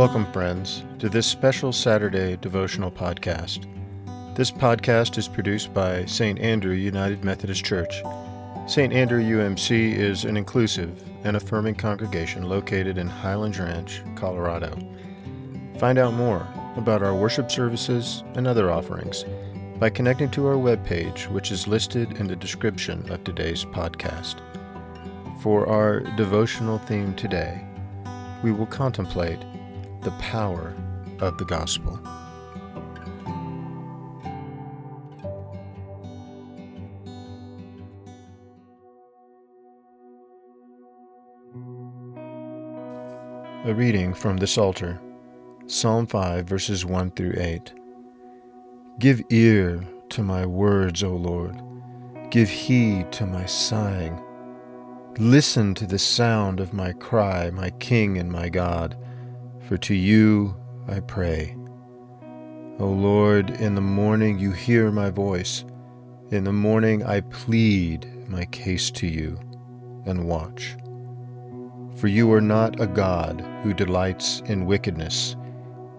Welcome, friends, to this special Saturday devotional podcast. This podcast is produced by St. Andrew United Methodist Church. St. Andrew UMC is an inclusive and affirming congregation located in Highlands Ranch, Colorado. Find out more about our worship services and other offerings by connecting to our webpage, which is listed in the description of today's podcast. For our devotional theme today, we will contemplate the power of the gospel. A reading from the Psalter, Psalm 5, verses 1 through 8. Give ear to my words, O Lord. Give heed to my sighing. Listen to the sound of my cry, my King and my God, for to you I pray. O Lord, in the morning you hear my voice. In the morning I plead my case to you and watch. For you are not a God who delights in wickedness.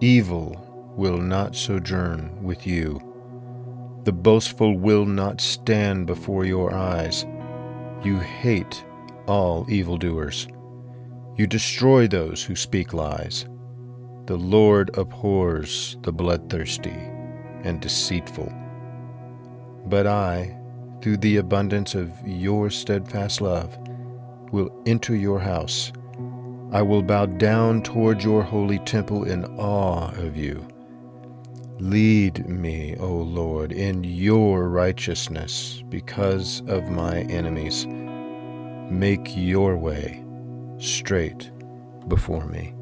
Evil will not sojourn with you. The boastful will not stand before your eyes. You hate all evildoers. You destroy those who speak lies. The Lord abhors the bloodthirsty and deceitful. But I, through the abundance of your steadfast love, will enter your house. I will bow down toward your holy temple in awe of you. Lead me, O Lord, in your righteousness because of my enemies. Make your way straight before me.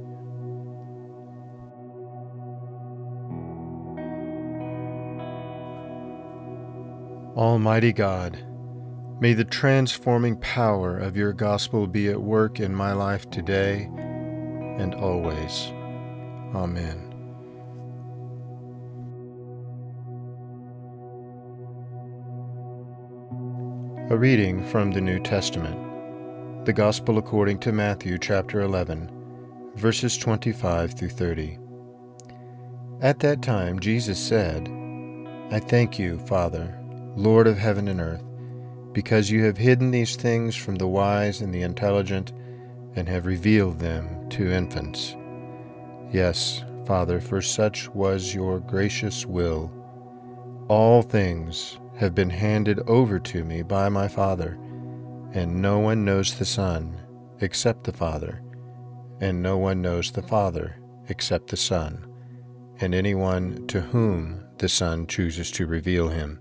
Almighty God, may the transforming power of your gospel be at work in my life today and always. Amen. A reading from the New Testament. The Gospel according to Matthew chapter 11, verses 25 through 30. At that time Jesus said, I thank you, Father, Lord of heaven and earth, because you have hidden these things from the wise and the intelligent and have revealed them to infants. Yes, Father, for such was your gracious will. All things have been handed over to me by my Father and no one knows the Son except the Father, and no one knows the Father except the Son, and anyone to whom the Son chooses to reveal him.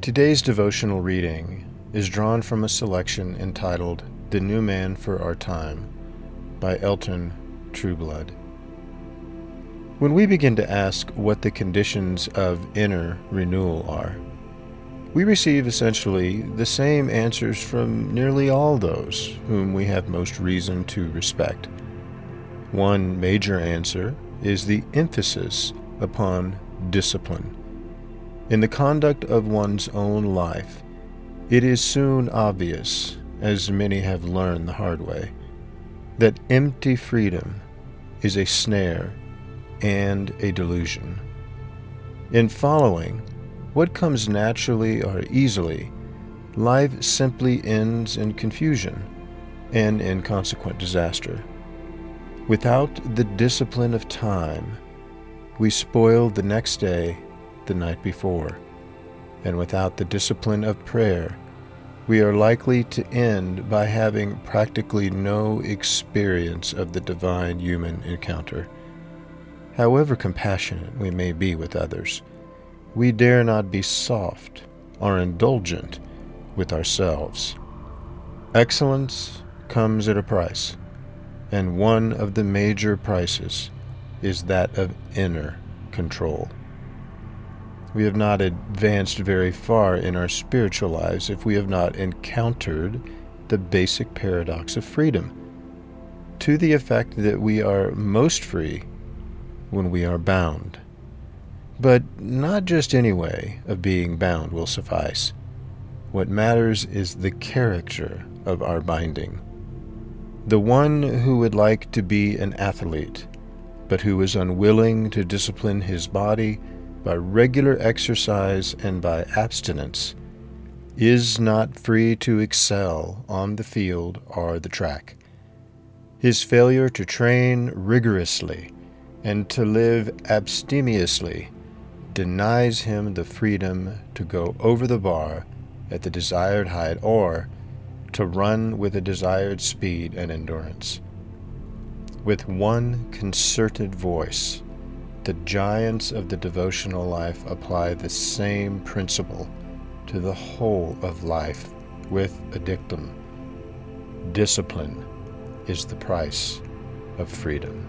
Today's devotional reading is drawn from a selection entitled The New Man for Our Time by Elton Trueblood. When we begin to ask what the conditions of inner renewal are, we receive essentially the same answers from nearly all those whom we have most reason to respect. One major answer is the emphasis upon discipline. In the conduct of one's own life, it is soon obvious, as many have learned the hard way, that empty freedom is a snare and a delusion. In following what comes naturally or easily, life simply ends in confusion and in consequent disaster. Without the discipline of time, we spoil the next day the night before, and without the discipline of prayer, we are likely to end by having practically no experience of the divine human encounter. However compassionate we may be with others, we dare not be soft or indulgent with ourselves. Excellence comes at a price, and one of the major prices is that of inner control. We have not advanced very far in our spiritual lives if we have not encountered the basic paradox of freedom, to the effect that we are most free when we are bound. But not just any way of being bound will suffice. What matters is the character of our binding. The one who would like to be an athlete, but who is unwilling to discipline his body by regular exercise and by abstinence, is not free to excel on the field or the track. His failure to train rigorously and to live abstemiously denies him the freedom to go over the bar at the desired height or to run with the desired speed and endurance. With one concerted voice, the giants of the devotional life apply the same principle to the whole of life with a dictum Discipline is the price of freedom.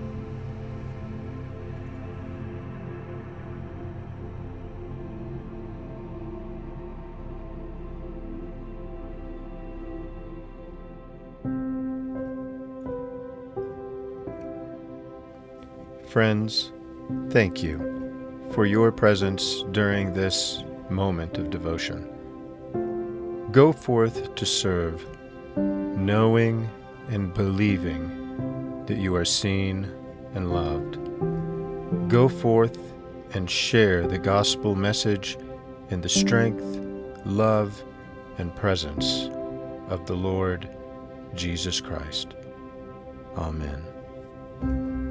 Friends, thank you for your presence during this moment of devotion. Go forth to serve, knowing and believing that you are seen and loved. Go forth and share the gospel message in the strength, love, and presence of the Lord Jesus Christ. Amen.